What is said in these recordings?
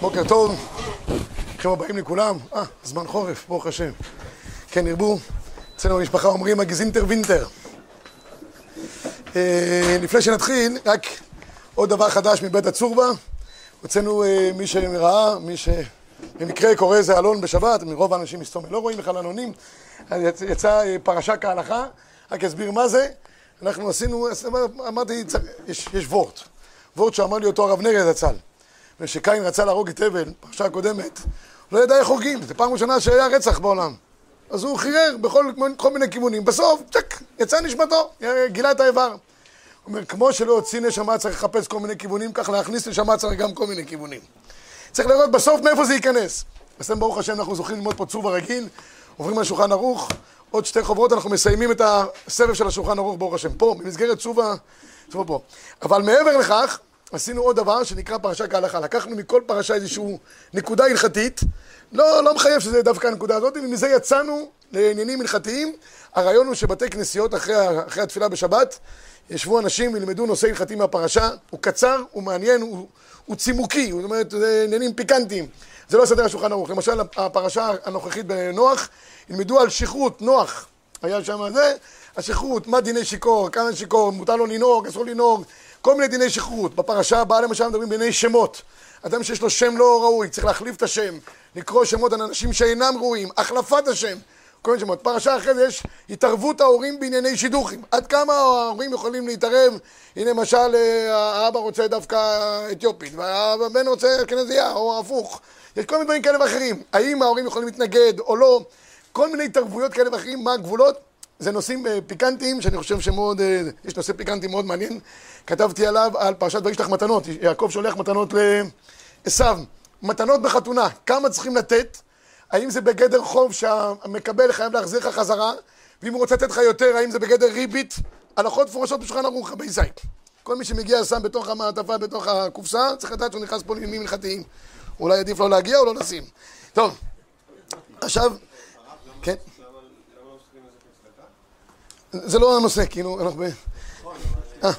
בוקר טוב, ברוכים הבאים לכולם. אה, זמן חורף, ברוך השם. כן ירבו, אצלנו במשפחה אומרים הגזינטר וינטר. אה, לפני שנתחיל, רק עוד דבר חדש מבית הצורבה. הוצאנו אה, מי שראה, מי שבמקרה קורא איזה אלון בשבת, מרוב האנשים מסתום לא רואים בכלל אלונים. יצא אה, פרשה כהלכה, רק אסביר מה זה. אנחנו עשינו, אמרתי, יש וורט. וורט שאמר לי אותו הרב נגד הצל. ושקין רצה להרוג את הבל, פרשה הקודמת, לא ידע איך הורגים, זו פעם ראשונה שהיה רצח בעולם. אז הוא חירר בכל כל מיני כיוונים. בסוף, צ'ק, יצא נשמתו, גילה את האיבר. הוא אומר, כמו שלא יוציא נשמה צריך לחפש כל מיני כיוונים, כך להכניס נשמה צריך גם כל מיני כיוונים. צריך לראות בסוף מאיפה זה ייכנס. אתם ברוך השם אנחנו זוכים ללמוד פה צוב הרגיל, עוברים לשולחן ערוך, עוד שתי חוברות, אנחנו מסיימים את הסבב של השולחן ערוך ברוך השם. פה, במסגרת צוב ה... צוב פה. אבל מעבר לכך, עשינו עוד דבר שנקרא פרשה כהלכה. לקחנו מכל פרשה איזושהי נקודה הלכתית, לא, לא מחייב שזה דווקא הנקודה הזאת, ומזה יצאנו לעניינים הלכתיים. הרעיון הוא שבתי כנסיות אחרי, אחרי התפילה בשבת, ישבו אנשים וילמדו נושא הלכתי מהפרשה. הוא קצר, הוא מעניין, הוא, הוא צימוקי, זאת אומרת, זה עניינים פיקנטיים. זה לא סדר השולחן ערוך. למשל, הפרשה הנוכחית בנוח, ילמדו על שכרות, נוח. היה שם זה, השכרות, מה דיני שיכור, כמה שיכור, מותר לו לנהוג, אסור לנהוג. כל מיני דיני שכרות. בפרשה הבאה למשל מדברים בענייני שמות. אדם שיש לו שם לא ראוי, צריך להחליף את השם, לקרוא שמות על אנשים שאינם ראויים, החלפת השם, כל מיני שמות. פרשה אחרי זה יש התערבות ההורים בענייני שידוכים. עד כמה ההורים יכולים להתערב, הנה למשל אה, האבא רוצה דווקא אתיופית, והבן רוצה כנזייה, או הפוך. יש כל מיני דברים כאלה ואחרים. האם ההורים יכולים להתנגד או לא? כל מיני התערבויות כאלה ואחרים, מה הגבולות? זה נושאים אה, פיקנטיים, שאני חושב שמאוד, אה, יש נושא פיקנטי מאוד מעניין. כתבתי עליו על פרשת וישלח מתנות. יעקב שולח מתנות לעשו. מתנות בחתונה, כמה צריכים לתת? האם זה בגדר חוב שהמקבל חייב להחזיר לך חזרה? ואם הוא רוצה לתת לך יותר, האם זה בגדר ריבית? הלכות מפורשות בשולחן ערוך, בייזי. כל מי שמגיע שם בתוך המעטפה, בתוך הקופסה, צריך לדעת שהוא נכנס פה לעניינים הלכתיים. אולי עדיף לא להגיע או לא לשים. טוב, עכשיו, כן. זה לא הנושא, כאילו, אנחנו ב... אה,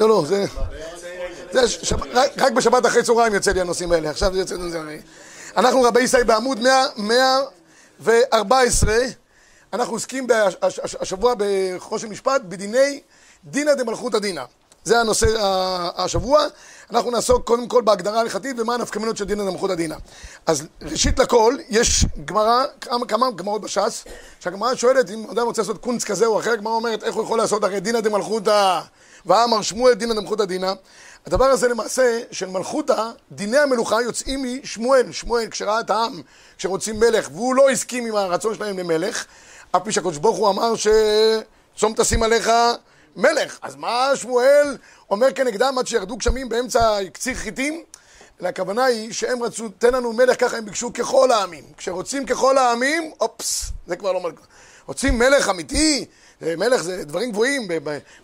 לא, לא, זה... רק בשבת אחרי צהריים יוצא לי הנושאים האלה, עכשיו זה יוצא. אנחנו רבי ישראל בעמוד 114, אנחנו עוסקים השבוע בחושן משפט בדיני דינא דמלכותא דינא. זה הנושא השבוע. אנחנו נעסוק קודם כל בהגדרה ההלכתית ומה הנפקמינות של דינא דמלכותא דינא. אז ראשית לכל, יש גמרא, כמה, כמה גמרות בש"ס, שהגמרא שואלת אם אדם רוצה לעשות קונץ כזה או אחר, הגמרא אומרת איך הוא יכול לעשות הרי דינא דמלכותא ואמר שמואל דינא דמלכותא דינא. הדבר הזה למעשה של מלכותא, דיני המלוכה יוצאים משמואל. שמואל כשראה את העם שרוצים מלך והוא לא הסכים עם הרצון שלהם למלך, אף פי שהקדוש ברוך הוא אמר שצום תשים עליך מלך. אז מה שמואל אומר כנגדם עד שירדו גשמים באמצע קציר חיטים? הכוונה היא שהם רצו, תן לנו מלך, ככה הם ביקשו ככל העמים. כשרוצים ככל העמים, אופס, זה כבר לא מלך. רוצים מלך אמיתי, מלך זה דברים גבוהים,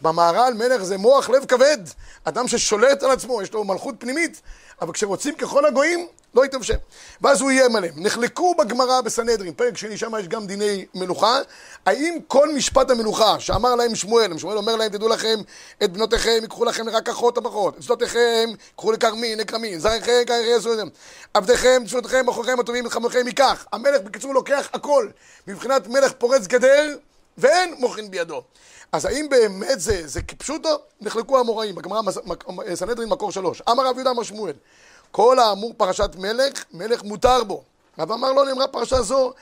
במהר"ל מלך זה מוח לב כבד, אדם ששולט על עצמו, יש לו מלכות פנימית, אבל כשרוצים ככל הגויים, לא יתאפשר. ואז הוא איים עליהם. נחלקו בגמרא בסנהדרין, פרק שני, שם יש גם דיני מלוכה. האם כל משפט המלוכה שאמר להם שמואל, שמואל אומר להם, תדעו לכם, את בנותיכם ייקחו לכם רק אחות הבכות, את שדותיכם ייקחו לכרמין, לכרמין, זרעיכם אותם. עבדיכם, תשותיכם, בחוריכם, הטובים, את חמורכם ייקח. המלך, בקיצור, לוקח הכל. מבחינת מלך פורץ גדר, ואין מוחין בידו. אז האם באמת זה, זה כפשוטו? נחלקו המוראים, בגמרא סנהדרין מקור שלוש. אמר רב יהודה אמר שמואל, כל האמור פרשת מלך, מלך מותר בו. רב אמר לא נאמרה פרשה זו,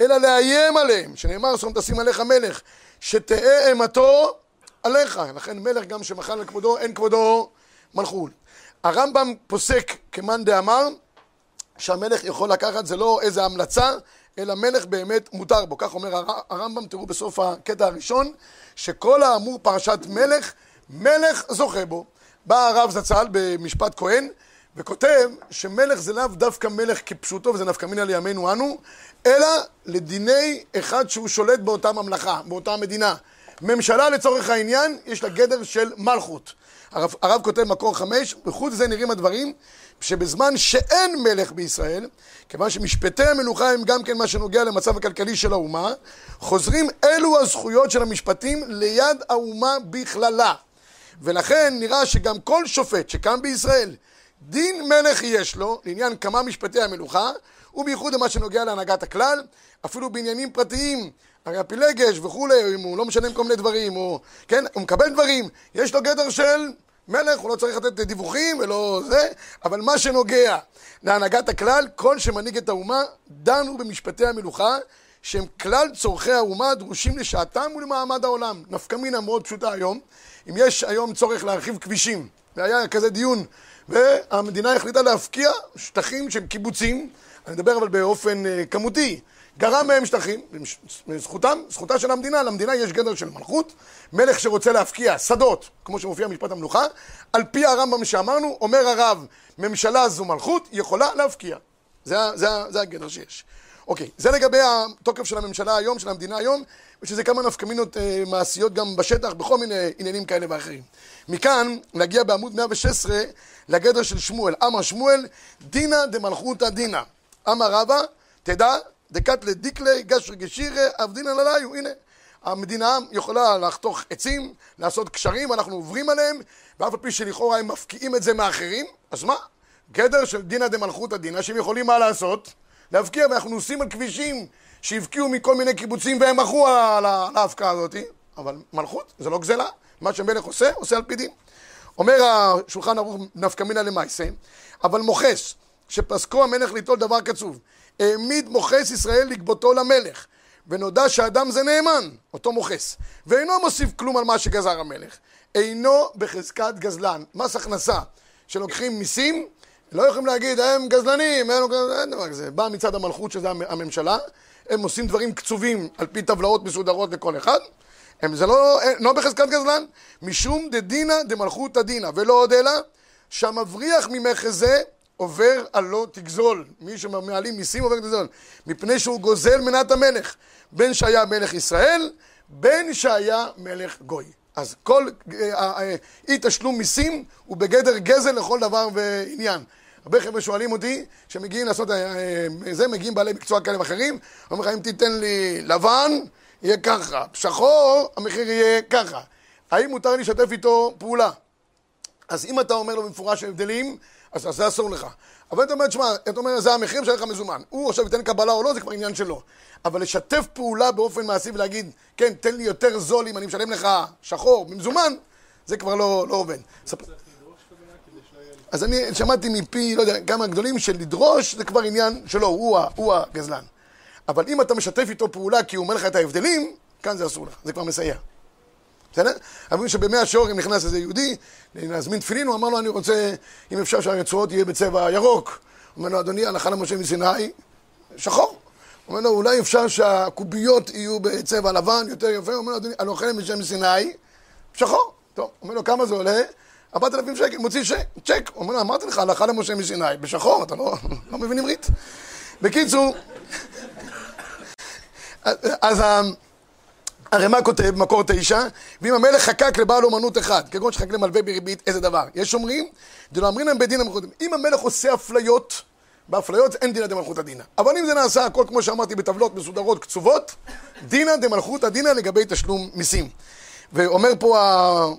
אלא לאיים עליהם, שנאמר שום תשים עליך מלך, שתהא אימתו עליך. לכן מלך גם שמחל על כבודו, אין כבודו מלכות. הרמב"ם פוסק כמאן דאמר, שהמלך יכול לקחת, זה לא איזה המלצה, אלא מלך באמת מותר בו. כך אומר הרמב"ם, תראו בסוף הקטע הראשון, שכל האמור פרשת מלך, מלך זוכה בו. בא הרב זצ"ל במשפט כהן, וכותב שמלך זה לאו דווקא מלך כפשוטו, וזה נפקא מינא לימינו אנו, אלא לדיני אחד שהוא שולט באותה ממלכה, באותה מדינה. ממשלה לצורך העניין, יש לה גדר של מלכות. הרב, הרב כותב מקור חמש, וחוץ מזה נראים הדברים שבזמן שאין מלך בישראל, כיוון שמשפטי המלוכה הם גם כן מה שנוגע למצב הכלכלי של האומה, חוזרים אלו הזכויות של המשפטים ליד האומה בכללה. ולכן נראה שגם כל שופט שקם בישראל דין מלך יש לו, לעניין כמה משפטי המלוכה, ובייחוד למה שנוגע להנהגת הכלל, אפילו בעניינים פרטיים, הרי הפילגש וכולי, אם הוא לא משלם כל מיני דברים, או, כן, הוא מקבל דברים, יש לו גדר של מלך, הוא לא צריך לתת דיווחים ולא זה, אבל מה שנוגע להנהגת הכלל, כל שמנהיג את האומה, דנו במשפטי המלוכה, שהם כלל צורכי האומה דרושים לשעתם ולמעמד העולם. נפקא מינה מאוד פשוטה היום, אם יש היום צורך להרחיב כבישים, והיה כזה דיון, והמדינה החליטה להפקיע שטחים שהם קיבוצים, אני מדבר אבל באופן uh, כמותי, גרם מהם שטחים, זכותם, זכותה של המדינה, למדינה יש גדר של מלכות, מלך שרוצה להפקיע שדות, כמו שמופיע במשפט המלוכה, על פי הרמב"ם שאמרנו, אומר הרב, ממשלה זו מלכות, יכולה להפקיע. זה, זה, זה הגדר שיש. אוקיי, זה לגבי התוקף של הממשלה היום, של המדינה היום, ושזה כמה נפקמינות אה, מעשיות גם בשטח, בכל מיני עניינים כאלה ואחרים. מכאן, להגיע בעמוד 116 לגדר של שמואל. אמר שמואל, דינא דמלכותא דינא. אמר רבא, תדע, דקת לדיקלי, גשר גשירי, עבדינא לליו. הנה, המדינה יכולה לחתוך עצים, לעשות קשרים, אנחנו עוברים עליהם, ואף על פי שלכאורה הם מפקיעים את זה מאחרים, אז מה? גדר של דינא דמלכותא דינא, שהם יכולים מה לעשות? להפקיע, ואנחנו נוסעים על כבישים שהבקיעו מכל מיני קיבוצים והם מחו על ההפקעה הזאת, אבל מלכות זה לא גזלה, מה שמלך עושה, עושה על פי דין. אומר השולחן ערוך נפקא מינא למעשה, אבל מוכס, שפסקו המלך ליטול דבר קצוב, העמיד מוכס ישראל לגבותו למלך, ונודע שאדם זה נאמן, אותו מוכס, ואינו מוסיף כלום על מה שגזר המלך, אינו בחזקת גזלן, מס הכנסה, שלוקחים מיסים לא יכולים להגיד, הם גזלנים, אין דבר כזה. בא מצד המלכות, שזה הממשלה, הם עושים דברים קצובים על פי טבלאות מסודרות לכל אחד. הם, זה לא, לא בחזקת גזלן, משום דדינא דמלכותא דינא, ולא עוד אלא שהמבריח ממכס זה עובר על לא תגזול. מי שמעלים מיסים עובר תגזול. מפני שהוא גוזל מנת המלך, בין שהיה מלך ישראל, בין שהיה מלך גוי. אז כל אה, אה, אה, אי תשלום מיסים הוא בגדר גזל לכל דבר ועניין. הרבה חבר'ה שואלים אותי, שמגיעים לעשות זה, מגיעים בעלי מקצוע כאלה ואחרים, אומרים לך, אם תיתן לי לבן, יהיה ככה, שחור, המחיר יהיה ככה. האם מותר לי לשתף איתו פעולה? אז אם אתה אומר לו במפורש הבדלים, אז זה אסור לך. אבל אתה אומר, תשמע, אתה אומר, זה המחיר שלך מזומן. הוא עכשיו ייתן קבלה או לא, זה כבר עניין שלו. אבל לשתף פעולה באופן מעשי ולהגיד, כן, תן לי יותר זול אם אני משלם לך שחור במזומן, זה כבר לא, לא עובד. אז אני שמעתי מפי, לא יודע, כמה גדולים של לדרוש, זה כבר עניין שלו, הוא, הוא הגזלן. אבל אם אתה משתף איתו פעולה כי הוא אומר לך את ההבדלים, כאן זה אסור לך, זה כבר מסייע. בסדר? אמרו שבמאה השעורים נכנס איזה יהודי להזמין תפילין, הוא אמר לו, אני רוצה, אם אפשר שהרצועות יהיה בצבע ירוק. הוא אומר לו, אדוני, הלכה למשה מסיני, שחור. הוא אומר לו, אולי אפשר שהקוביות יהיו בצבע לבן, יותר יפה. הוא אומר לו, אדוני, אוכל משם מסיני, שחור. טוב, הוא אומר לו, כמה זה עולה? ארבעת אלפים שקל, מוציא צ'ק. הוא אומר לו, אמרתי לך, הלכה למשה מסיני, בשחור, אתה לא, לא מבין עברית. בקיצור, אז הרי מה כותב מקור תשע? ואם המלך חקק לבעל אומנות אחד, כגון שחק למלווה בריבית, איזה דבר? יש אומרים, דלא אמרינם לא בדין המלכות. אם המלך עושה אפליות, באפליות אין דינא דמלכותא דינא. אבל אם זה נעשה הכל כמו שאמרתי בטבלות מסודרות קצובות, דינא דמלכותא דינא לגבי תשלום מיסים. ואומר פה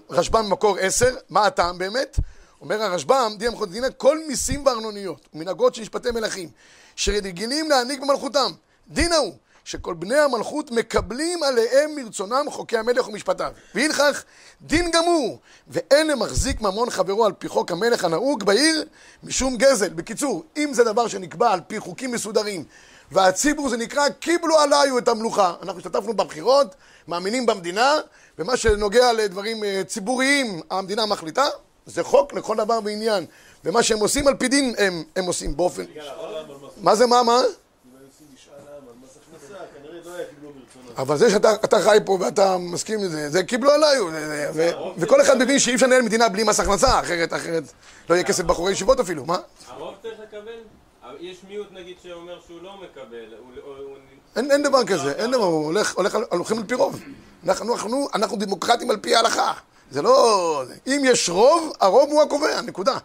הרשב"ם במקור עשר, מה הטעם באמת? אומר הרשב"ם, דינא דמלכותא דינא, כל מיסים וארנוניות ומנהגות של משפטי מלכים, שרגילים להעניק במלכותם, דינא הוא שכל בני המלכות מקבלים עליהם מרצונם חוקי המלך ומשפטיו. והלכך דין גמור, ואין למחזיק ממון חברו על פי חוק המלך הנהוג בעיר משום גזל. בקיצור, אם זה דבר שנקבע על פי חוקים מסודרים, והציבור זה נקרא קיבלו עליו את המלוכה. אנחנו השתתפנו בבחירות, מאמינים במדינה, ומה שנוגע לדברים אה, ציבוריים המדינה מחליטה, זה חוק לכל דבר ועניין. ומה שהם עושים על פי דין הם, הם עושים באופן... מה זה מה מה? אבל זה שאתה חי פה ואתה מסכים לזה, זה קיבלו עליי, וכל אחד מבין שאי אפשר לנהל מדינה בלי מס הכנסה, אחרת, אחרת לא יהיה כסף בחורי ישיבות אפילו, מה? הרוב צריך לקבל? יש מיעוט נגיד שאומר שהוא לא מקבל, אין דבר כזה, אין דבר, הולכים על פי רוב. אנחנו דמוקרטים על פי ההלכה. זה לא... אם יש רוב, הרוב הוא הקובע, נקודה.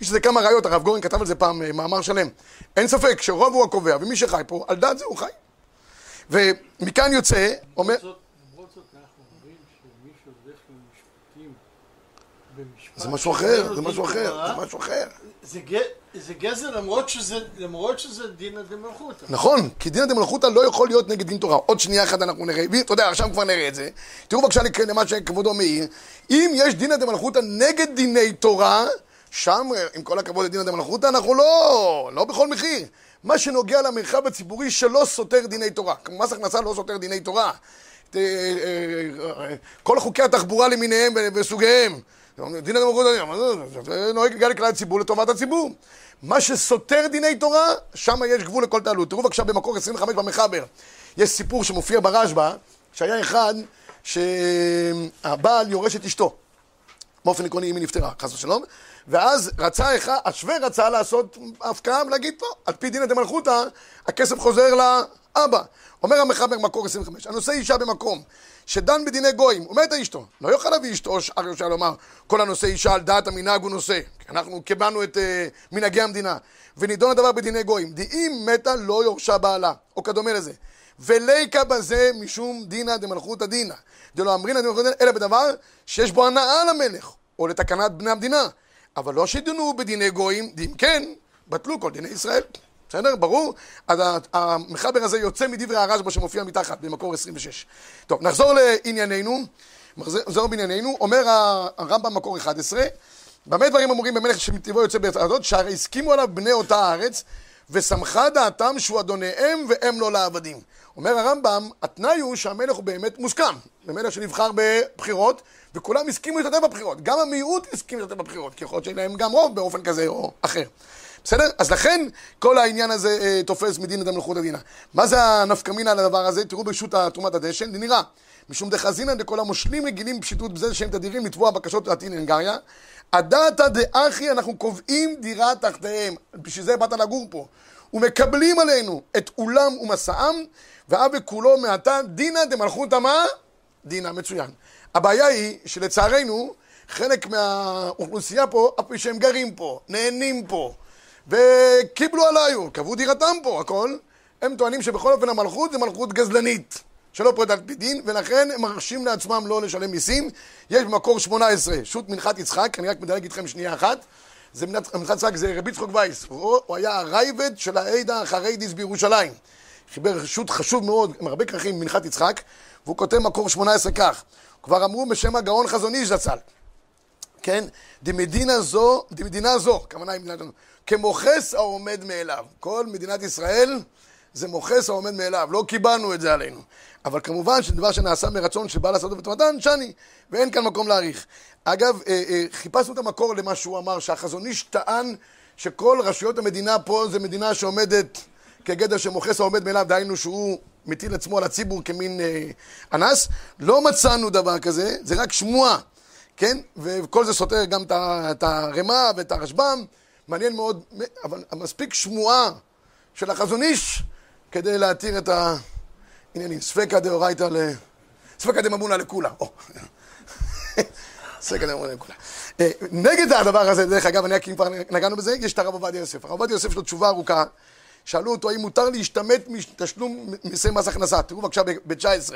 יש לזה כמה ראיות, הרב גורן כתב על זה פעם אה, מאמר שלם. אין ספק שרוב הוא הקובע, ומי שחי פה, על דעת זה הוא חי. ומכאן יוצא, אומר... זה משהו אחר, זה משהו דין אחר, זה משהו אחר. זה גזל למרות שזה, למרות שזה דינא דמלכותא. נכון, כי דינא דמלכותא לא יכול להיות נגד דין תורה. עוד שנייה אחת אנחנו נראה, ואתה יודע, עכשיו כבר נראה את זה. תראו בבקשה לכ- למה שכבודו מעיר. אם יש דינא דמלכותא נגד דיני תורה, שם, עם כל הכבוד לדינא דמלכותא, אנחנו לא, לא בכל מחיר. מה שנוגע למרחב הציבורי שלא סותר דיני תורה. מס הכנסה לא סותר דיני תורה. אה, אה, אה, כל חוקי התחבורה למיניהם וסוגיהם. דין הדמוקרטיה, נוהג גם לכלל הציבור לטובת הציבור. מה שסותר דיני תורה, שם יש גבול לכל תעלות. תראו בבקשה במקור 25 במחבר. יש סיפור שמופיע ברשב"א, שהיה אחד שהבעל יורש את אשתו. באופן עקרוני אם היא נפטרה, חס ושלום, ואז רצה אחד, השווה רצה לעשות הפקעה ולהגיד פה, על פי דינא דמלכותא, הכסף חוזר לאבא. אומר המחבר מקור 25, הנושא אישה במקום שדן בדיני גויים, אומרת אשתו, לא יוכל להביא אשתו שאר יושב לומר, כל הנושא אישה על דעת המנהג הוא נושא, אנחנו קיבלנו את uh, מנהגי המדינה, ונידון הדבר בדיני גויים, דאם מתה לא יורשה בעלה, או כדומה לזה. וליקה בזה משום דינא דמלכותא דינא. דלא אמרינא דמלכותא דינא, אלא בדבר שיש בו הנאה למלך, או לתקנת בני המדינה. אבל לא שידונו בדיני גויים, דאם כן, בטלו כל דיני ישראל. בסדר? ברור? אז המחבר הזה יוצא מדברי הרשב"א שמופיע מתחת, במקור 26. טוב, נחזור לענייננו. נחזור בענייננו. אומר הרמב"ם מקור 11, במה דברים אמורים במלך שמטבעו יוצא בארץ הזאת, שהרי הסכימו עליו בני אותה הארץ, ושמחה דעתם שהוא אדוניהם והם לא לעבדים. אומר הרמב"ם, התנאי הוא שהמלך הוא באמת מוסכם. זה מלך שנבחר בבחירות, וכולם הסכימו להשתתף בבחירות. גם המיעוט הסכים להשתתף בבחירות, כי יכול להיות שאין להם גם רוב באופן כזה או אחר. בסדר? אז לכן כל העניין הזה אה, תופס מדינא דמלכותא דינא. מה זה הנפקמינה לדבר הזה? תראו ברשות תרומת הדשן, זה נראה. משום דחזינא דכל המושלים רגילים פשיטות בזה שהם תדירים לתבוע בקשות לעתין אנגריה. הדתא דאחי אנחנו קובעים דירה תחתיהם. בשביל זה באת לגור פה. ומקבלים עלינו את אולם ומסעם, ואבי כולו מעתה דינא דמלכותא מה? דינא, מצוין. הבעיה היא שלצערנו, חלק מהאוכלוסייה פה, אף פי שהם גרים פה, נהנים פה, וקיבלו עליו, קבעו דירתם פה, הכל, הם טוענים שבכל אופן המלכות זה מלכות גזלנית, שלא פי דין, ולכן הם מרשים לעצמם לא לשלם מיסים. יש במקור 18, שו"ת מנחת יצחק, אני רק מדלג איתכם שנייה אחת. זה מנחת מנחת יצחק, זה רבי יצחק וייס, הוא, הוא היה הרייבד של העדה החרדיס בירושלים. חיבר שו"ת חשוב מאוד, עם הרבה כרכים מנחת יצחק, והוא כותב מקור 18 כך, כבר אמרו בשם הגאון חזון איש זצ"ל, כן? דמדינה זו, דמדינה זו, הכוונה היא מדינת כמוכס העומד מאליו. כל מדינת ישראל זה מוכס העומד מאליו, לא קיבלנו את זה עלינו. אבל כמובן שדבר שנעשה מרצון שבא לעשות בתורתן, שני, ואין כאן מקום להעריך. אגב, אה, אה, חיפשנו את המקור למה שהוא אמר, שהחזון איש טען שכל רשויות המדינה פה זה מדינה שעומדת כגדר שמוכס העומד מאליו, דהיינו שהוא מטיל עצמו על הציבור כמין אה, אנס. לא מצאנו דבר כזה, זה רק שמועה. כן? וכל זה סותר גם את את הרמ"א ואת הרשב"ם, מעניין מאוד, אבל מספיק שמועה של החזון איש כדי להתיר את העניינים. ספקא דאורייתא ל... ספקא דממונא לכולה. ספקא דממונא לכולה. אה, נגד הדבר הזה, דרך אגב, אני רק אם כבר נגענו בזה, יש את הרב עובדיה יוסף. הרב עובדיה יוסף יש לו תשובה ארוכה. שאלו אותו האם מותר להשתמט מתשלום מיסי מס הכנסה. תראו בבקשה ב-19.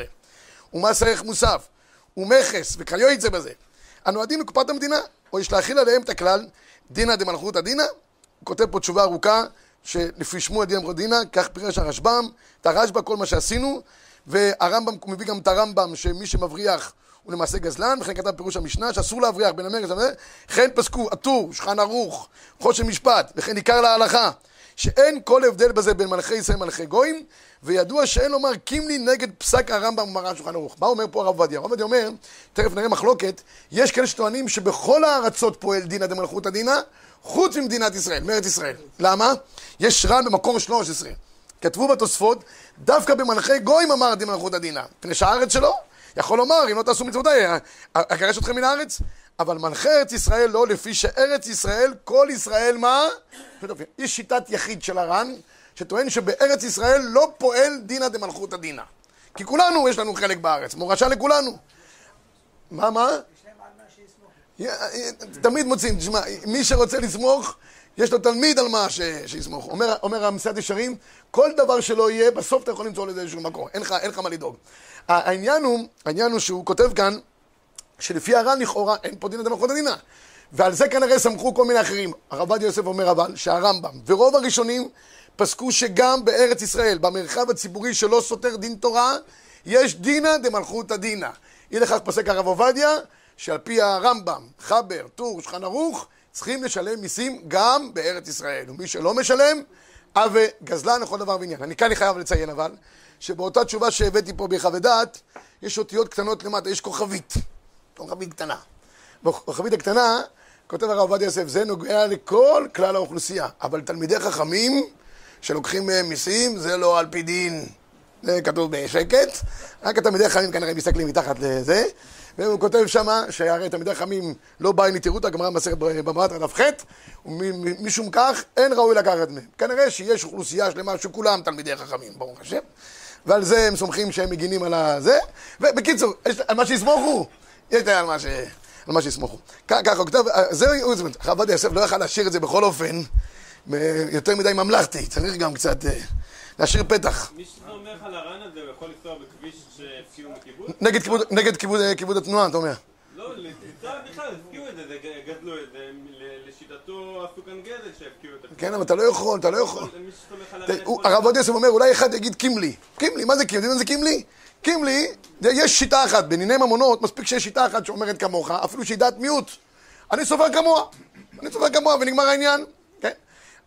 ומס ערך מוסף, ומכס, וכיוצא בזה. הנועדים לקופת המדינה, או יש להכיל עליהם את הכלל, דינא דמלכותא דינא. הוא כותב פה תשובה ארוכה, שלפי שמו דינא דמלכותא דינא, כך פירש הרשב"ם, את הרשב"א, כל מה שעשינו, והרמב"ם מביא גם את הרמב"ם, שמי שמבריח הוא למעשה גזלן, וכן כתב פירוש המשנה, שאסור להבריח בין המרץ למרץ, וכן פסקו עטור, שולחן ערוך, חושן משפט, וכן עיקר להלכה. שאין כל הבדל בזה בין מלכי ישראל ומלכי גויים, וידוע שאין לומר קימלי נגד פסק הרמב"ם ומרן שולחן ערוך. מה אומר פה הרב עובדיה? הרב עובדיה אומר, תכף נראה מחלוקת, יש כאלה שטוענים שבכל הארצות פועל דינא דמלכותא דינא, חוץ ממדינת ישראל, מארץ ישראל. למה? יש ר"ן במקור 13. כתבו בתוספות, דווקא במלכי גויים אמר דין מלכותא דינא. מפני שהארץ שלו, יכול לומר, אם לא תעשו מצוותיי, אגרש אתכם מן הארץ. אבל מלכי ארץ ישראל לא, לפי שארץ ישראל, כל ישראל מה? יש שיטת יחיד של הר"ן, שטוען שבארץ ישראל לא פועל דינא דמלכותא דינא. כי כולנו, יש לנו חלק בארץ, מורשה לכולנו. מה, מה? תמיד מוצאים, תשמע, מי שרוצה לסמוך, יש לו תלמיד על מה ש... שיסמוך. אומר, אומר המסעד ישרים, כל דבר שלא יהיה, בסוף אתה יכול למצוא לזה איזשהו מקור, אין לך, מה לדאוג. העניין הוא, העניין הוא שהוא כותב כאן, שלפי הר"ן לכאורה אין פה דינא דמלכותא דינא. ועל זה כנראה סמכו כל מיני אחרים. הרב עובדיה יוסף אומר אבל שהרמב"ם ורוב הראשונים פסקו שגם בארץ ישראל, במרחב הציבורי שלא סותר דין תורה, יש דינא דמלכותא דינא. אי לכך פסק הרב עובדיה, שעל פי הרמב"ם, חבר, טור, שולחן ערוך, צריכים לשלם מיסים גם בארץ ישראל. ומי שלא משלם, עוה גזלן לכל דבר ועניין. אני כאן חייב לציין אבל, שבאותה תשובה שהבאתי פה בחוות דעת, יש אותיות קטנות למטה, יש כוכבית. כוכבית קטנה. בכוכבית הקטנה, כותב הרב עובדיה יוסף, זה נוגע לכל כלל האוכלוסייה. אבל תלמידי חכמים שלוקחים מהם מיסים, זה לא על פי דין. זה כתוב בשקט. רק התלמידי חכמים כנראה מסתכלים מתחת לזה. והוא כותב שמה, שהרי תלמידי חכמים לא באי נטירותא, גמרא מסכת במטרה דף ח', ומשום כך אין ראוי לקחת מהם. כנראה שיש אוכלוסייה שלמה שכולם תלמידי חכמים, ברוך השם. ועל זה הם סומכים שהם מגינים על הזה. ובקיצור, יש, על מה שיסמוכו, יש על מה ש... על מה שיסמוכו. ככה הוא כותב, זהו, הרב עובדיה יוסף לא יכל להשאיר את זה בכל אופן, יותר מדי ממלכתי, צריך גם קצת להשאיר פתח. מי שסומך על הר"ן הזה, הוא יכול לנסוע בכביש שהפקיעו מקיבוץ? נגד כיבוד, נגד כיבוד, התנועה, אתה אומר. לא, לנסוע בכלל, הפקיעו את זה, גזלו את זה, לשיטתו עשו כאן גזל שהפקיעו את זה. כן, אבל אתה לא יכול, אתה לא יכול. מי שסומך על הר"ן הוא- יכול... הרב עובדיה יוסף אומר, אולי אחד יגיד קימלי. קימלי, מה זה קימלי? מה זה קימלי? קימלי, יש שיטה אחת, בדיני ממונות, מספיק שיש שיטה אחת שאומרת כמוך, אפילו שהיא דעת מיעוט. אני סופר כמוה. אני סופר כמוה, ונגמר העניין. כן?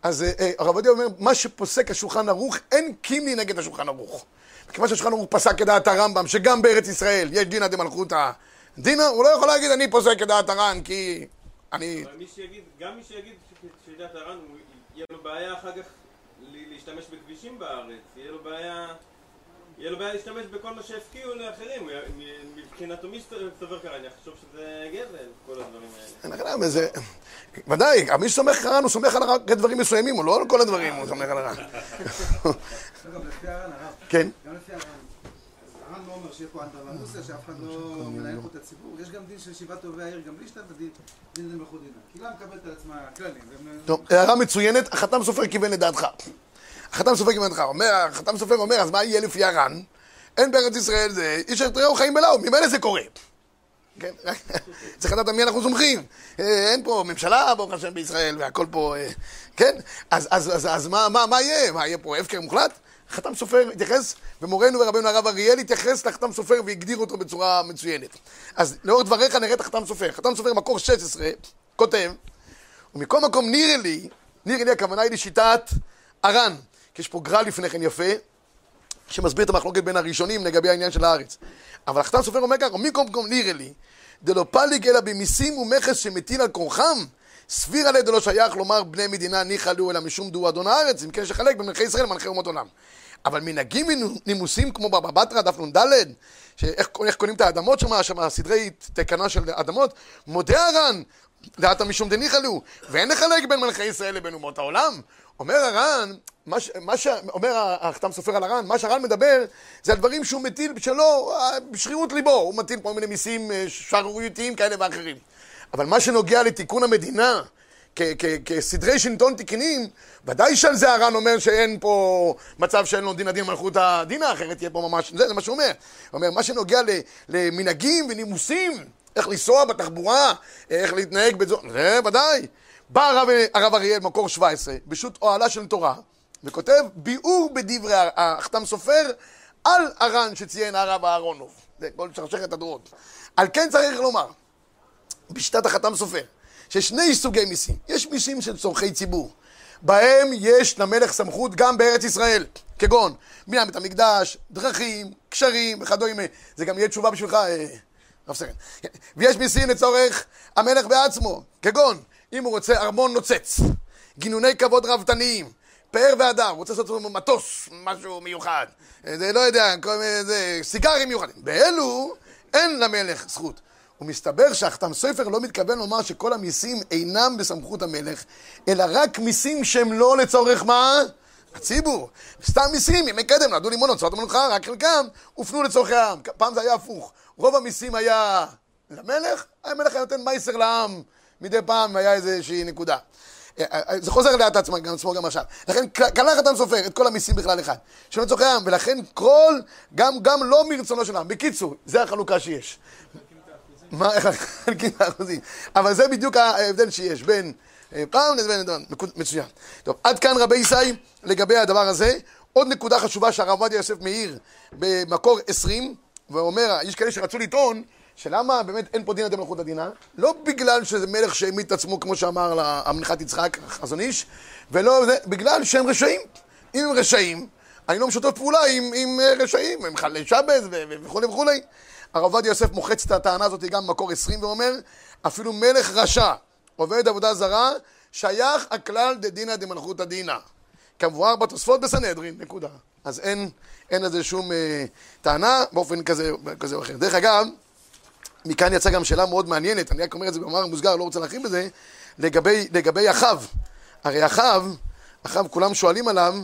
אז אה, אה, הרב עובדיה אומר, מה שפוסק השולחן ערוך, אין קימלי נגד השולחן ערוך. מכיוון שהשולחן ערוך פסק כדעת הרמב"ם, שגם בארץ ישראל יש דינא דמלכותא. דינא, הוא לא יכול להגיד, אני פוסק כדעת הר"ן, כי אני... אבל מי שיגיד, גם מי שיגיד שדעת הר"ן, יהיה לו בעיה אחר כך להשתמש בכבישים בארץ, יהיה לו בעיה... יהיה לו בעיה להשתמש בכל מה שהפקיעו לאחרים, מבחינתו מי שסובר ככה, אני חושב שזה גזל, כל הדברים האלה. אין לך למה, זה... ודאי, מי שסומך הר"ן, הוא סומך על רק דברים מסוימים, הוא לא על כל הדברים, הוא סומך על הר"ן. אגב, לפי הר"ן, הרב, כן. גם לפי הר"ן, הר"ן לא אומר שיהיה פה אנדרלמוסיה, שאף אחד לא מנהל פה את הציבור. יש גם דין של שבעת טובי העיר, גם בלי שאתה דין, דין למלכות דינה. קהילה מקבלת על עצמה כללים. טוב, הערה מצוינת, החתם סופר כיוון לדעתך. החתם סופר כיוון לדעתך. אומר, החתם סופר אומר, אז מה יהיה לפי הר"ן? אין בארץ ישראל זה, איש רעהו חיים בלאו, ממילא זה קורה. כן, צריך לדעת על מי אנחנו סומכים. אה, אין פה ממשלה, ברוך השם, בישראל, והכל פה, אה, כן? אז, אז, אז, אז מה, מה, מה יהיה? מה יהיה פה הפקר מוחלט? חתם סופר התייחס, ומורנו ורבנו הרב אריאל התייחס לחתם סופר והגדיר אותו בצורה מצוינת. אז לאור דבריך נראה את החתם סופר. חתם סופר מקור 16, כותב, ומכל מקום נראה לי, נראה לי הכוונה היא לשיטת הר"ן, כי יש פה גרל לפני כן יפה, שמסביר את המחלוקת בין הראשונים לגבי העניין של הארץ. אבל החתם סופר אומר ככה, ומכל מקום נראה לי, דלא פליג אלא במיסים ומכס שמטיל על כורחם, סביר עלי דלא שייך לומר בני מדינה ניחא לו אלא משום דו אדון הארץ, אם כן שחלק בין מלכי ישראל למלכי אומות עולם. אבל מנהגים נימוסים כמו בבא בתרא, דף נ"ד, שאיך איך קונים את האדמות שם, שם סדרי תקנה של אדמות, מודה הר"ן, דעתה משום דניחא לו, ואין לחלק בין מלכי ישראל לבין אומות העולם. אומר הר"ן, מה, מה שאומר החתם סופר על הר"ן, מה שהר"ן מדבר זה על דברים שהוא מטיל שלא, אה, בשרירות ליבו, הוא מטיל כל מיני מיסים אה, שערורייתיים כאלה ואחרים. אבל מה שנוגע לתיקון המדינה, כסדרי שלטון תקינים, ודאי שעל זה הר"ן אומר שאין פה מצב שאין לו דין הדין מלכות הדינא, אחרת יהיה פה ממש, זה, זה מה שהוא אומר. הוא אומר, מה שנוגע למנהגים ונימוסים, איך לנסוע בתחבורה, איך להתנהג בזו, זה ודאי. בא הרב, הרב אריאל, מקור 17, בשו"ת אוהלה של תורה, וכותב ביאור בדברי החתם סופר על הר"ן שציין הרב אהרונוב. זה כל שרשרת הדורות. על כן צריך לומר, בשיטת החתם סופר, שיש שני סוגי מיסים. יש מיסים של צורכי ציבור, בהם יש למלך סמכות גם בארץ ישראל, כגון בניין בית המקדש, דרכים, קשרים וכדומה. זה גם יהיה תשובה בשבילך, אה, רב סרן. ויש מיסים לצורך המלך בעצמו, כגון אם הוא רוצה ארמון נוצץ, גינוני כבוד רבתניים, פאר והדר, הוא רוצה לעשות מטוס, משהו מיוחד, זה לא יודע, כל מיני, זה, סיגרים מיוחדים. באלו אין למלך זכות. ומסתבר שהחתם סופר לא מתכוון לומר שכל המיסים אינם בסמכות המלך, אלא רק מיסים שהם לא לצורך מה? הציבור. סתם מיסים, ימי קדם, נועדו לימון הוצאות המלוכה, רק חלקם הופנו לצורכי העם. פעם זה היה הפוך. רוב המיסים היה למלך, המלך היה נותן מייסר לעם. מדי פעם היה איזושהי נקודה. אה, אה, זה חוזר לדעת עצמו גם עכשיו. לכן קלח אדם סופר את כל המיסים בכלל אחד. שלא לצורכי העם, ולכן כל, גם, גם לא מרצונו של העם. בקיצור, זה החלוקה שיש. מה, איך מחלקים את האחוזים? אבל זה בדיוק ההבדל שיש בין אה, פעם לבין דון. נקוד- מצוין. טוב, עד כאן רבי ישי לגבי הדבר הזה. עוד נקודה חשובה שהרב עובדיה יוסף מאיר במקור 20, ואומר, יש כאלה שרצו לטעון, שלמה באמת אין פה דינא דמלכותא דינא? לא בגלל שזה מלך שהעמיד את עצמו, כמו שאמר המנחת יצחק, חזון איש, ולא, בגלל שהם רשעים. אם הם רשעים, אני לא משתף פעולה עם, עם אה, רשעים, הם חללי שבז וכולי וכולי. הרב עובדיה יוסף מוחץ את הטענה הזאת גם במקור 20 ואומר, אפילו מלך רשע, עובד עבודה זרה, שייך הכלל דדינא דמלכותא דינא. כמבואר בתוספות בסנהדרין, נקודה. אז אין, אין לזה שום אה, טענה באופן כזה, כזה או אחר. דרך אגב, מכאן יצאה גם שאלה מאוד מעניינת, אני רק אומר את זה במאמר מוסגר, לא רוצה להרחיב בזה, לגבי, לגבי אחאב. הרי אחאב, אחאב כולם שואלים עליו,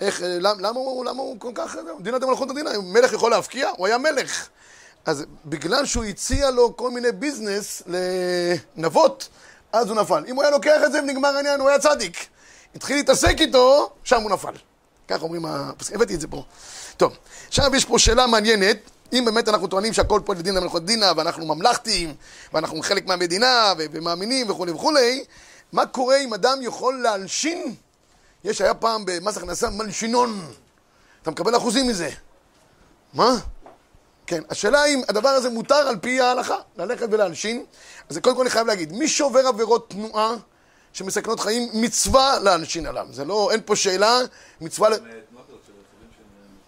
איך, אה, למ, למה, הוא, למה הוא כל כך, דינא דמלכות הדינא, מלך יכול להפקיע? הוא היה מלך. אז בגלל שהוא הציע לו כל מיני ביזנס לנבות, אז הוא נפל. אם הוא היה לוקח את זה ונגמר העניין, הוא היה צדיק. התחיל להתעסק איתו, שם הוא נפל. כך אומרים הבאתי את זה פה. טוב, עכשיו יש פה שאלה מעניינת, אם באמת אנחנו טוענים שהכל פה לדין המלכות דינה, ואנחנו ממלכתיים, ואנחנו חלק מהמדינה, ומאמינים וכולי וכולי, מה קורה אם אדם יכול להלשין? יש, היה פעם במס הכנסה מלשינון. אתה מקבל אחוזים מזה. מה? כן, השאלה אם הדבר הזה מותר על פי ההלכה, ללכת ולהלשין. אז קודם כל אני חייב להגיד, מי שעובר עבירות תנועה שמסכנות חיים, מצווה להלשין עליו. זה לא, אין פה שאלה, מצווה ל...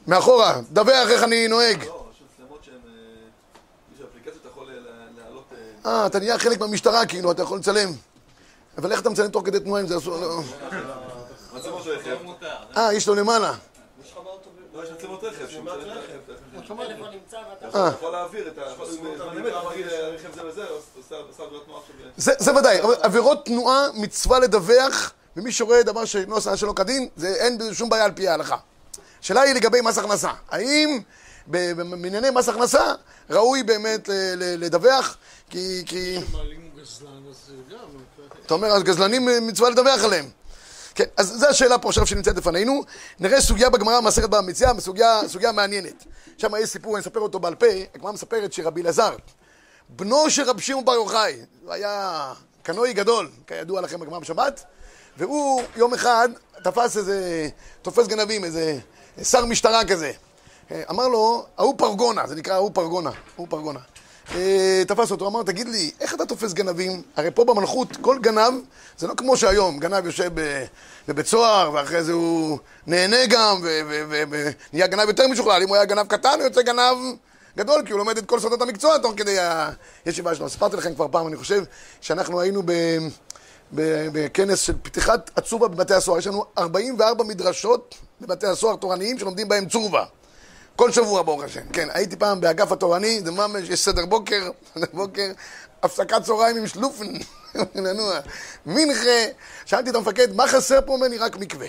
מאחורה, דווח איך אני נוהג. לא, יש מצלמות שהן... אה, יש אפליקציות אתה יכול לה- להעלות... אה, אתה נהיה חלק מהמשטרה, כאילו, אתה יכול לצלם. אבל איך אתה מצלם תוך כדי תנועה אם זה אסור? לא. אה, יש לו למעלה. זה ודאי, עבירות תנועה, מצווה לדווח, ומי שרואה דבר שלא עשה שלא כדין, זה אין שום בעיה על פי ההלכה. השאלה היא לגבי מס הכנסה. האם בענייני מס הכנסה ראוי באמת לדווח? כי, כי... אתה אומר, אז גזלנים מצווה לדווח עליהם. כן, אז זו השאלה פה עכשיו שנמצאת לפנינו. נראה סוגיה בגמרא במסכת בבא מציאה, סוגיה, סוגיה מעניינת. שם יש סיפור, אני אספר אותו בעל פה, הגמרא מספרת שרבי אלעזר, בנו של רבי שמעון בר יוחאי, הוא היה קנאי גדול, כידוע לכם בגמרא בשבת, והוא יום אחד תפס איזה, תופס גנבים, איזה שר משטרה כזה. אה, אמר לו, ההוא פרגונה, זה נקרא ההוא פרגונה, ההוא פרגונה. אה, תפס אותו, אמר, תגיד לי, איך אתה תופס גנבים? הרי פה במלכות כל גנב, זה לא כמו שהיום, גנב יושב בבית סוהר, ואחרי זה הוא נהנה גם, ונהיה גנב יותר משוכלל. אם הוא היה גנב קטן, הוא יוצא גנב גדול, כי הוא לומד את כל סודות המקצוע תוך כדי הישיבה שלו. סיפרתי לכם כבר פעם, אני חושב, שאנחנו היינו בכנס של פתיחת הצורבה בבתי הסוהר. יש לנו 44 מדרשות בבתי הסוהר תורניים שלומדים בהם צורבה. כל שבוע, ברוך השם. כן, הייתי פעם באגף התורני, זה ממש, יש סדר בוקר, סדר בוקר, הפסקת צהריים עם שלופן, לנוע. מנחה, שאלתי את המפקד, מה חסר פה ממני? רק מקווה.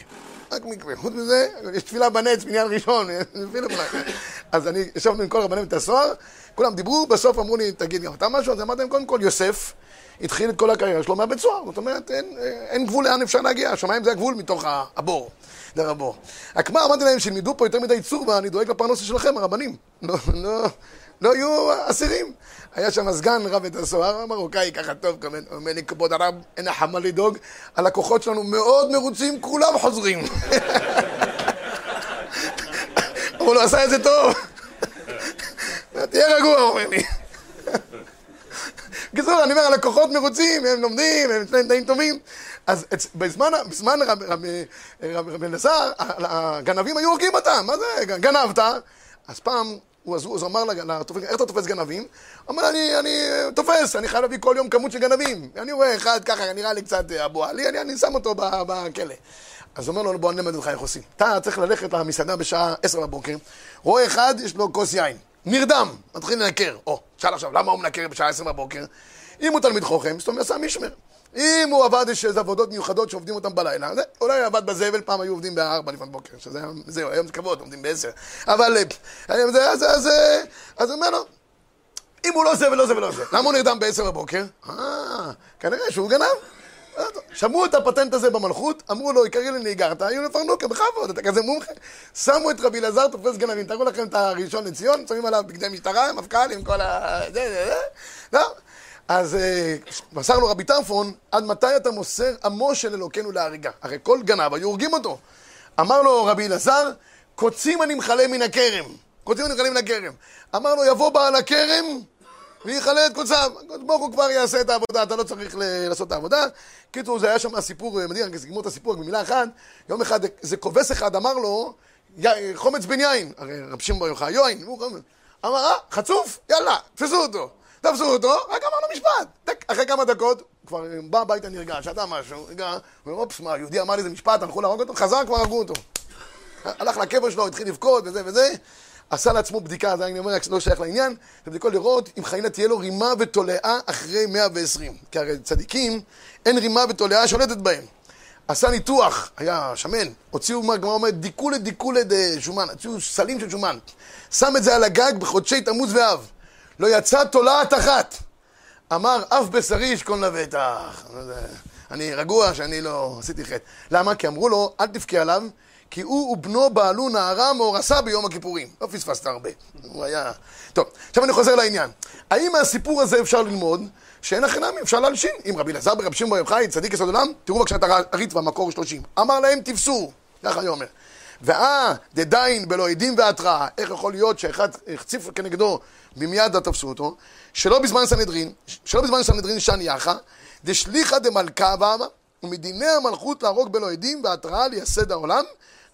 רק מקווה. חוץ מזה, יש תפילה בנץ, בניין ראשון, אולי. אז אני, ישבנו עם כל רבני בית הסוהר, כולם דיברו, בסוף אמרו לי, תגיד גם אתה משהו? אז אמרתי להם, קודם כל, יוסף התחיל את כל הקריירה שלו מהבית סוהר. זאת אומרת, אין, אין גבול לאן אפשר להגיע, השמיים זה הגבול מתוך הבור. דרך הבור. רק מה, אמרתי להם, שילמדו פה יותר מדי צורבה, אני דואג לפרנסה שלכם, הרבנים. לא, לא, לא יהיו אסירים. היה שם סגן רב בית הסוהר, המרוקאי, ככה טוב, כמובן, אומר לי, כבוד הרב, אין החמה לדאוג, הלקוחות שלנו מאוד מרוצים, כולם חוזרים. אבל הוא עשה את זה טוב. תהיה רגוע, אומר לי. בקיצור, אני אומר, הלקוחות מרוצים, הם לומדים, הם תנאים תנאים טובים. אז בזמן, בזמן רב- רב- רב- רב אלעזר, הגנבים היו הורגים אותם, מה זה, גנבת? אז פעם, אז הוא אמר לתופס, איך אתה תופס גנבים? אמר, אני, תופס, אני חייב להביא כל יום כמות של גנבים. אני רואה אחד ככה, נראה לי קצת אה, אבו עלי, אני, שם אותו בכלא. אז הוא אומר לו, בוא אני אלמד אותך איך עושים. אתה צריך ללכת למסעדה בשעה עשר בבוקר, רואה אחד, יש לו כוס יין. נרדם, מתחיל לנקר. או, שאל עכשיו, למה הוא מנקר בשעה עשר בבוקר? אם הוא תלמיד חוכם, זאת אומרת, עשה משמר. אם הוא עבד, יש איזה עבודות מיוחדות שעובדים אותם בלילה, זה, אולי עבד בזבל, פעם היו עובדים בארבע לפנות בוקר, שזה זהו, היום זה כבוד, עובדים בעשר. אבל, אה, זה, אז, אז, אה, אז הוא אומר לו, אם הוא לא זה ולא זה ולא זה, למה הוא נרדם בעשר בבוקר? אה, כנראה שהוא גנב. שמעו את הפטנט הזה במלכות, אמרו לו, עיקרי לנהיגרת, היו לפרנוקה, בכבוד, אתה כזה מומחה. שמו את רבי אלעזר תופס גנבים, תראו לכם את הראשון לציון, שמים עליו בגדי משטרה, מפכ"ל עם כל ה... זה, זה, זה. לא. אז אה, מסר לו רבי טרפון, עד מתי אתה מוסר עמו של אלוקינו להריגה? הרי כל גנב היו הורגים אותו. אמר לו רבי אלעזר, קוצים אני מכלה מן הכרם. קוצים אני מכלה מן הכרם. אמר לו, יבוא בעל הכרם ויכלה את קוציו. הקדוש ברוך הוא כבר יעשה את העבודה, אתה לא צריך לעשות את העבודה. קיצור, זה היה שם סיפור אה, מדהים, רק סגמור את הסיפור רק במילה אחת. יום אחד, איזה כובס אחד אמר לו, "י- חומץ בן יין, הרי רב שמעון בר יוחאי, יוין, הוא חומץ. אמר, אה, חצוף, יאללה, תפסו אותו. תפסו אותו, רק אמר לו משפט. טק, אחרי כמה דקות, כבר אה, בא הביתה נרגע, שתה משהו, רגע, אומר, אופס, מה, יהודי אמר לי איזה משפט, הלכו להרוג אותו, חזר, כבר הרגו אותו. הלך לקבר שלו, התחיל לבכות וזה וזה, עשה לעצמו בדיקה, זה אני אומר, לא שייך לעניין, זה בדיקות לראות אם חיינה תהיה לו רימה ותולעה אחרי 120. כי הרי צדיקים, אין רימה ותולעה שולטת בהם. עשה ניתוח, היה שמן, הוציאו, מה הגמרא אומרת, דיקולי דיקולי שומן, הוציאו סלים של שומן. שם את זה על הגג בחודשי תמוז ואב. לא יצא תולעת אחת. אמר, אף בשרי ישכון לבטח. אני רגוע שאני לא עשיתי חטא. למה? כי אמרו לו, אל תבכה עליו, כי הוא ובנו בעלו נערה מאורסה ביום הכיפורים. לא פספסת הרבה. הוא היה... טוב, עכשיו אני חוזר לעניין. האם מהסיפור הזה אפשר ללמוד שאין הכי נמי, אפשר להלשין? אם רבי אלעזר ברב שמעון בר יוחאי, צדיק יסוד עולם, תראו בבקשה את הריטב"א, מקור 30. אמר להם, תפסו. ככה אני אומר. ואה, דדיין בלא עדים והתראה, איך יכול להיות שאחד החציף כנגדו ומיד תפסו אותו, שלא בזמן סנהדרין, שלא בזמן סנהדרין שן יחה, דשליחא דמלכה באבא, ומדיני המלכות להרוג בלא עדים והתראה לייסד העולם,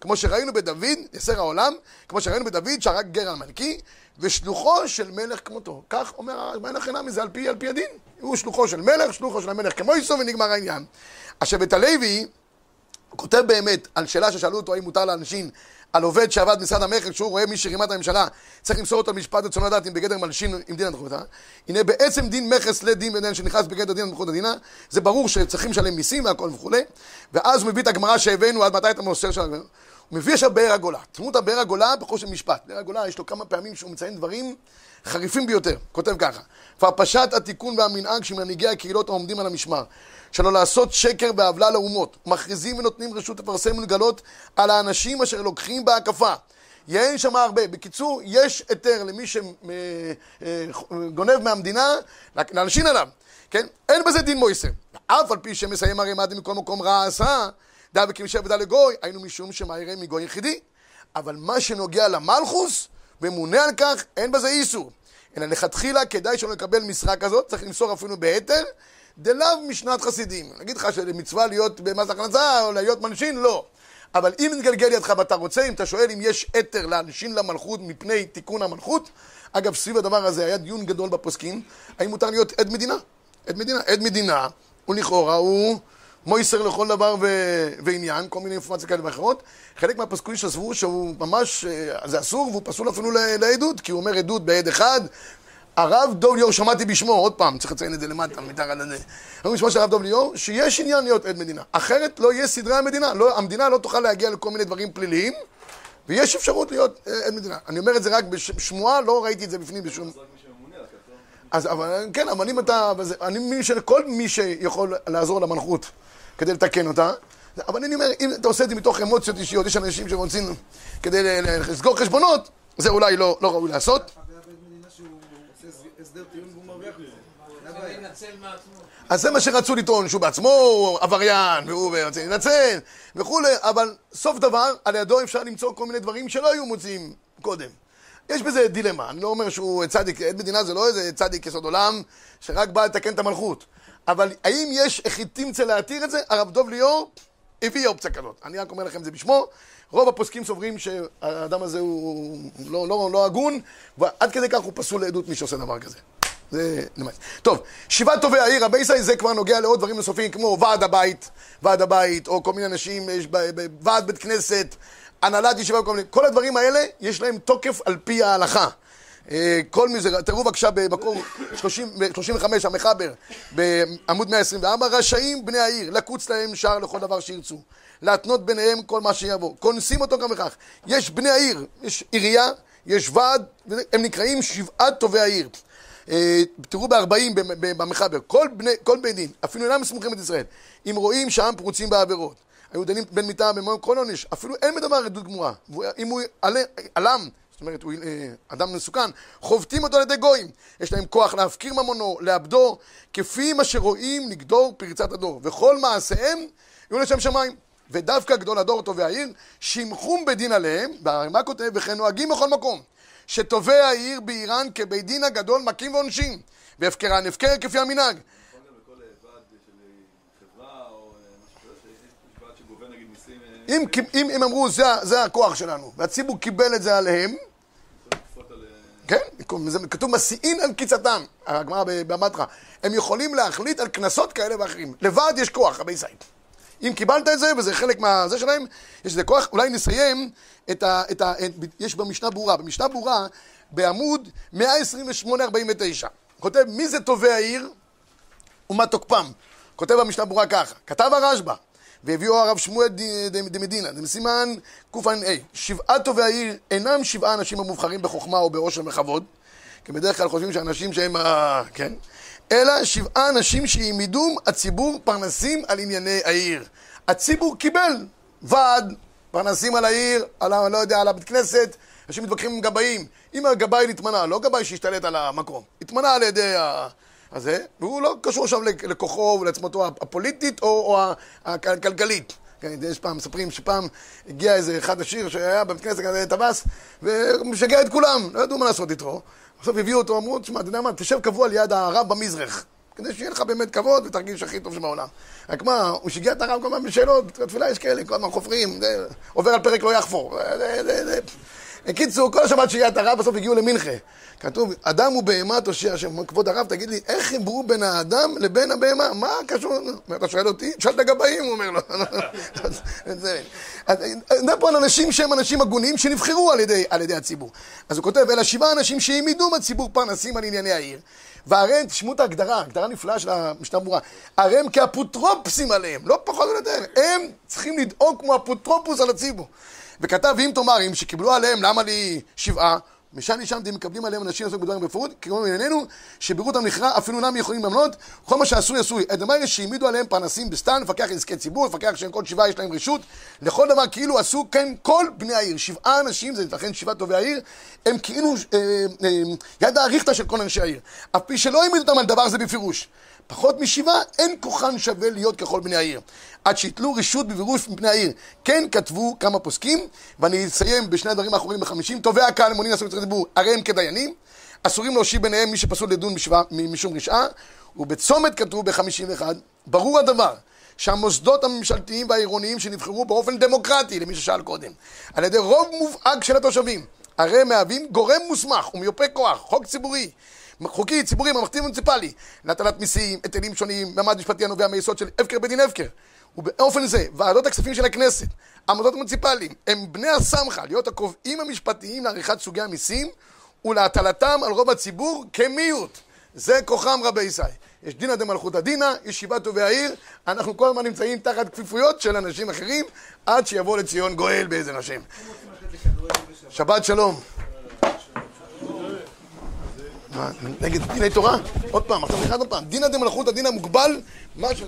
כמו שראינו בדוד, יסר העולם, כמו שראינו בדוד שהרג גר המלכי, ושלוחו של מלך כמותו. כך אומר המלך חינמי, זה על פי, על פי הדין. הוא שלוחו של מלך, שלוחו של המלך כמו יסו ונגמר העניין. עכשיו את הלוי, הוא כותב באמת על שאלה ששאלו אותו האם מותר לאנשים על עובד שעבד במשרד המכר, כשהוא רואה מי שרימה את הממשלה, צריך למסור אותו למשפט רצונו לדעת אם בגדר מלשין עם דין הדחותה. הנה בעצם דין מכס לדין בדין שנכנס בגדר דין הדחות הדינה, זה ברור שצריכים לשלם מיסים והכל וכולי, ואז הוא מביא את הגמרא שהבאנו עד מתי אתה מוסר של הגמרא. הוא מביא עכשיו באר הגולה. תשמעו את הבאר הגולה בחושן משפט. באר הגולה יש לו כמה פעמים שהוא מציין דברים חריפים ביותר. כותב ככה: כבר פשט התיקון והמנהג של מנהיגי הקהילות העומדים על המשמר. שלא לעשות שקר ועוולה לאומות. מכריזים ונותנים רשות לפרסם ולגלות על האנשים אשר לוקחים בהקפה. יען שם הרבה. בקיצור, יש היתר למי שגונב מהמדינה, להלשין עליו. כן? אין בזה דין מויסר. אף על פי שמסיים הרי מה מכל מקום רע עשה, דא וכמשב ודא לגוי, היינו משום שמאירי מגוי יחידי. אבל מה שנוגע למלכוס, וממונה על כך, אין בזה איסור. אלא לכתחילה כדאי שלא לקבל משרה כזאת, צריך למסור אפילו בהיתר, דלאו משנת חסידים. נגיד לך שלמצווה להיות במס הכנסה או להיות מלשין, לא. אבל אם נתגלגל ידך ואתה רוצה, אם אתה שואל אם יש היתר להלשין למלכות מפני תיקון המלכות, אגב, סביב הדבר הזה היה דיון גדול בפוסקים, האם מותר להיות עד מדינה? עד מדינה. עד מדינה, הוא לכאורה, הוא מויסר לכל דבר ו... ועניין, כל מיני אינפורמציה כאלה ואחרות. חלק מהפסקונים שסברו שהוא ממש, אה, זה אסור, והוא פסול אפילו לעדות, כי הוא אומר עדות בעד אחד. הרב דוב ליאור, שמעתי בשמו, עוד פעם, צריך לציין את זה למטה, מתחת לזה. אמרו בשמו של הרב דוב ליאור, שיש עניין להיות עד מדינה. אחרת לא יהיה סדרי המדינה. לא, המדינה לא תוכל להגיע לכל מיני דברים פליליים, ויש אפשרות להיות אה, עד מדינה. אני אומר את זה רק בשמועה, לא ראיתי את זה בפנים בשום... זה על? אז אבל כן, אבל אם אתה... אני מבין שכל מי שיכול לעזור למלכות כדי לתקן אותה, אבל אני אומר, אם אתה עושה את זה מתוך אמוציות אישיות, יש אנשים שרוצים כדי לסגור חשבונות, זה אולי לא, לא ראוי לעשות. אז זה מה שרצו לטעון, שהוא בעצמו עבריין, והוא רוצה לנצל, וכולי, אבל סוף דבר, על ידו אפשר למצוא כל מיני דברים שלא היו מוצאים קודם. יש בזה דילמה, אני לא אומר שהוא צדיק, עד מדינה זה לא איזה צדיק יסוד עולם, שרק בא לתקן את המלכות. אבל האם יש תמצא להתיר את זה? הרב דוב ליאור הביא אופציה כזאת. אני רק אומר לכם את זה בשמו. רוב הפוסקים סוברים שהאדם הזה הוא לא, לא, לא הגון, ועד כדי כך הוא פסול לעדות מי שעושה דבר כזה. זה למעט. טוב, שבעת טובי העיר, הבייסאי זה כבר נוגע לעוד דברים נוספים כמו ועד הבית, ועד הבית, או כל מיני אנשים, יש ב- ב- ועד בית כנסת, הנהלת ישיבה, כל מיני, כל הדברים האלה, יש להם תוקף על פי ההלכה. אה, כל מי זה, תראו בבקשה במקור 30, 35, המחבר, בעמוד 124, רשאים בני העיר לקוץ להם שער לכל דבר שירצו, להתנות ביניהם כל מה שיבוא, כונסים אותו גם בכך. יש בני העיר, יש עירייה, יש ועד, הם נקראים שבעת טובי העיר. אה, תראו ב-40 במחבר, כל בני, כל בית דין, אפילו אינם סמוכים את ישראל, אם רואים שהעם פרוצים בעבירות, היו דנים בין מיתה במעון כל עונש, אפילו אין בדבר עדות גמורה. אם הוא עלם, אומרת, הוא אה, אדם מסוכן, חובטים אותו על ידי גויים. יש להם כוח להפקיר ממונו, לאבדו, כפי מה שרואים לגדור פרצת הדור. וכל מעשיהם יהיו לשם שמיים. ודווקא גדול הדור טובי העיר, שימחום בדין עליהם, מה כותב? וכן נוהגים בכל מקום. שטובי העיר בעירן כבית דין הגדול מכים ועונשים, והפקרן הפקר כפי המנהג. אם, אם, אם אמרו, זה, זה הכוח שלנו, והציבור קיבל את זה עליהם, צריך לכפות על... אה, כן, כתוב מסיעין על קיצתם, הגמרא במטרה. הם יכולים להחליט על קנסות כאלה ואחרים. לבד יש כוח, רבי סייד. אם קיבלת את זה, וזה חלק מהזה שלהם, יש לזה כוח. אולי נסיים את ה... את ה את, יש במשנה ברורה. במשנה ברורה, בעמוד 128-49, כותב, מי זה טובי העיר ומה תוקפם? כותב במשנה ברורה ככה, כתב הרשב"א, והביאו הרב שמואל דמדינה, דמסימן קע"א, שבעה טובי העיר אינם שבעה אנשים המובחרים בחוכמה או בעושר וכבוד, כי בדרך כלל חושבים שאנשים שהם, ה- כן, אלא שבעה אנשים שהעמידום הציבור פרנסים על ענייני העיר. הציבור קיבל ועד, פרנסים על העיר, על ה... לא יודע, על הבית כנסת, אנשים מתווכחים עם גבאים. אם הגבאי נתמנה, לא גבאי שהשתלט על המקום, התמנה על ידי ה... הזה, והוא לא קשור עכשיו לכ- לכוחו ולעצמתו הפוליטית או, או הכלכלית. כן, יש פעם, מספרים שפעם הגיע איזה אחד עשיר שהיה בבית כנסת כזה טווס, ומשגע את כולם, לא ידעו מה לעשות איתו. בסוף הביאו אותו, אמרו, תשמע, אתה יודע מה, תשב קבוע ליד הרב במזרח, כדי שיהיה לך באמת כבוד ותרגיש הכי טוב שבעולם. רק מה, הוא שיגע את הרב כל הזמן בשאלות, בתפילה יש כאלה, כל הזמן חופרים, עובר על פרק לא יחפור. בקיצור, כל השבת שיהיה את הרב, בסוף הגיעו למנחה. כתוב, אדם הוא בהמה תושיע השם. כבוד הרב, תגיד לי, איך חיברו בין האדם לבין הבהמה? מה קשור? אתה שואל אותי? תשאל את הגבאים, הוא אומר לו. אז זה פה על אנשים שהם אנשים הגונים שנבחרו על ידי, על ידי הציבור. אז הוא כותב, אלא שבעה אנשים שהעמידו מהציבור פרנסים על ענייני העיר. והרי, תשמעו את ההגדרה, הגדרה נפלאה של המשנה ברורה. הרי הם כאפוטרופסים עליהם, לא פחות או יותר. הם צריכים לדאוג כמו אפוטרופוס על הציבור. וכתב, ואם תאמרים שקיבלו עליהם, למה לי שבעה? משם לשם אתם מקבלים עליהם אנשים לעסוק בדברים בפירוט, כי כמו בענייננו, שבירו אותם נכרע, אפילו אינם יכולים למנות, כל מה שעשוי עשוי. הדבר שהעמידו עליהם פרנסים בסתן, לפקח עסקי ציבור, שהם כל שבעה יש להם רשות, לכל דבר כאילו עשו כן כל בני העיר. שבעה אנשים, זה לכן שבעה טובי העיר, הם כאילו אה, אה, יד האריכתא של כל אנשי העיר. אף פי שלא העמידו אותם על דבר זה בפירוש. פחות משבעה, אין כוחן שווה להיות ככל בני העיר. עד שיתלו רשות בבירוש מבני העיר. כן כתבו כמה פוסקים, ואני אסיים בשני הדברים האחרונים בחמישים. טובי הקהל המונים לעשות את הדיבור, הרי הם כדיינים. אסורים להושיב ביניהם מי שפסול לדון משבעה- משום רשעה. ובצומת כתוב בחמישים ואחד, ברור הדבר. שהמוסדות הממשלתיים והעירוניים שנבחרו באופן דמוקרטי, למי ששאל קודם, על ידי רוב מובהק של התושבים, הרי מהווים גורם מוסמך ומיופה כוח, חוק ציבורי, חוקי, ציבורי, ממלכתי ומוניציפלי, להטלת מיסים, היטלים שונים, מעמד משפטי הנובע מיסוד של הפקר בדין הפקר. ובאופן זה, ועדות הכספים של הכנסת, המוסדות המוניציפליים, הם בני הסמכה להיות הקובעים המשפטיים לעריכת סוגי המיסים ולהטלתם על רוב הציבור כמיעוט. זה כוחם רבי ישי. יש דינא דמלכותא דינא, יש שבעת טובי העיר, אנחנו כל הזמן נמצאים תחת כפיפויות של אנשים אחרים, עד שיבוא לציון גואל בעזר השם. שבת שלום. נגד דיני תורה? עוד פעם, עכשיו נכנס עוד פעם. דינא דמלכותא דינא מוגבל, מה ש...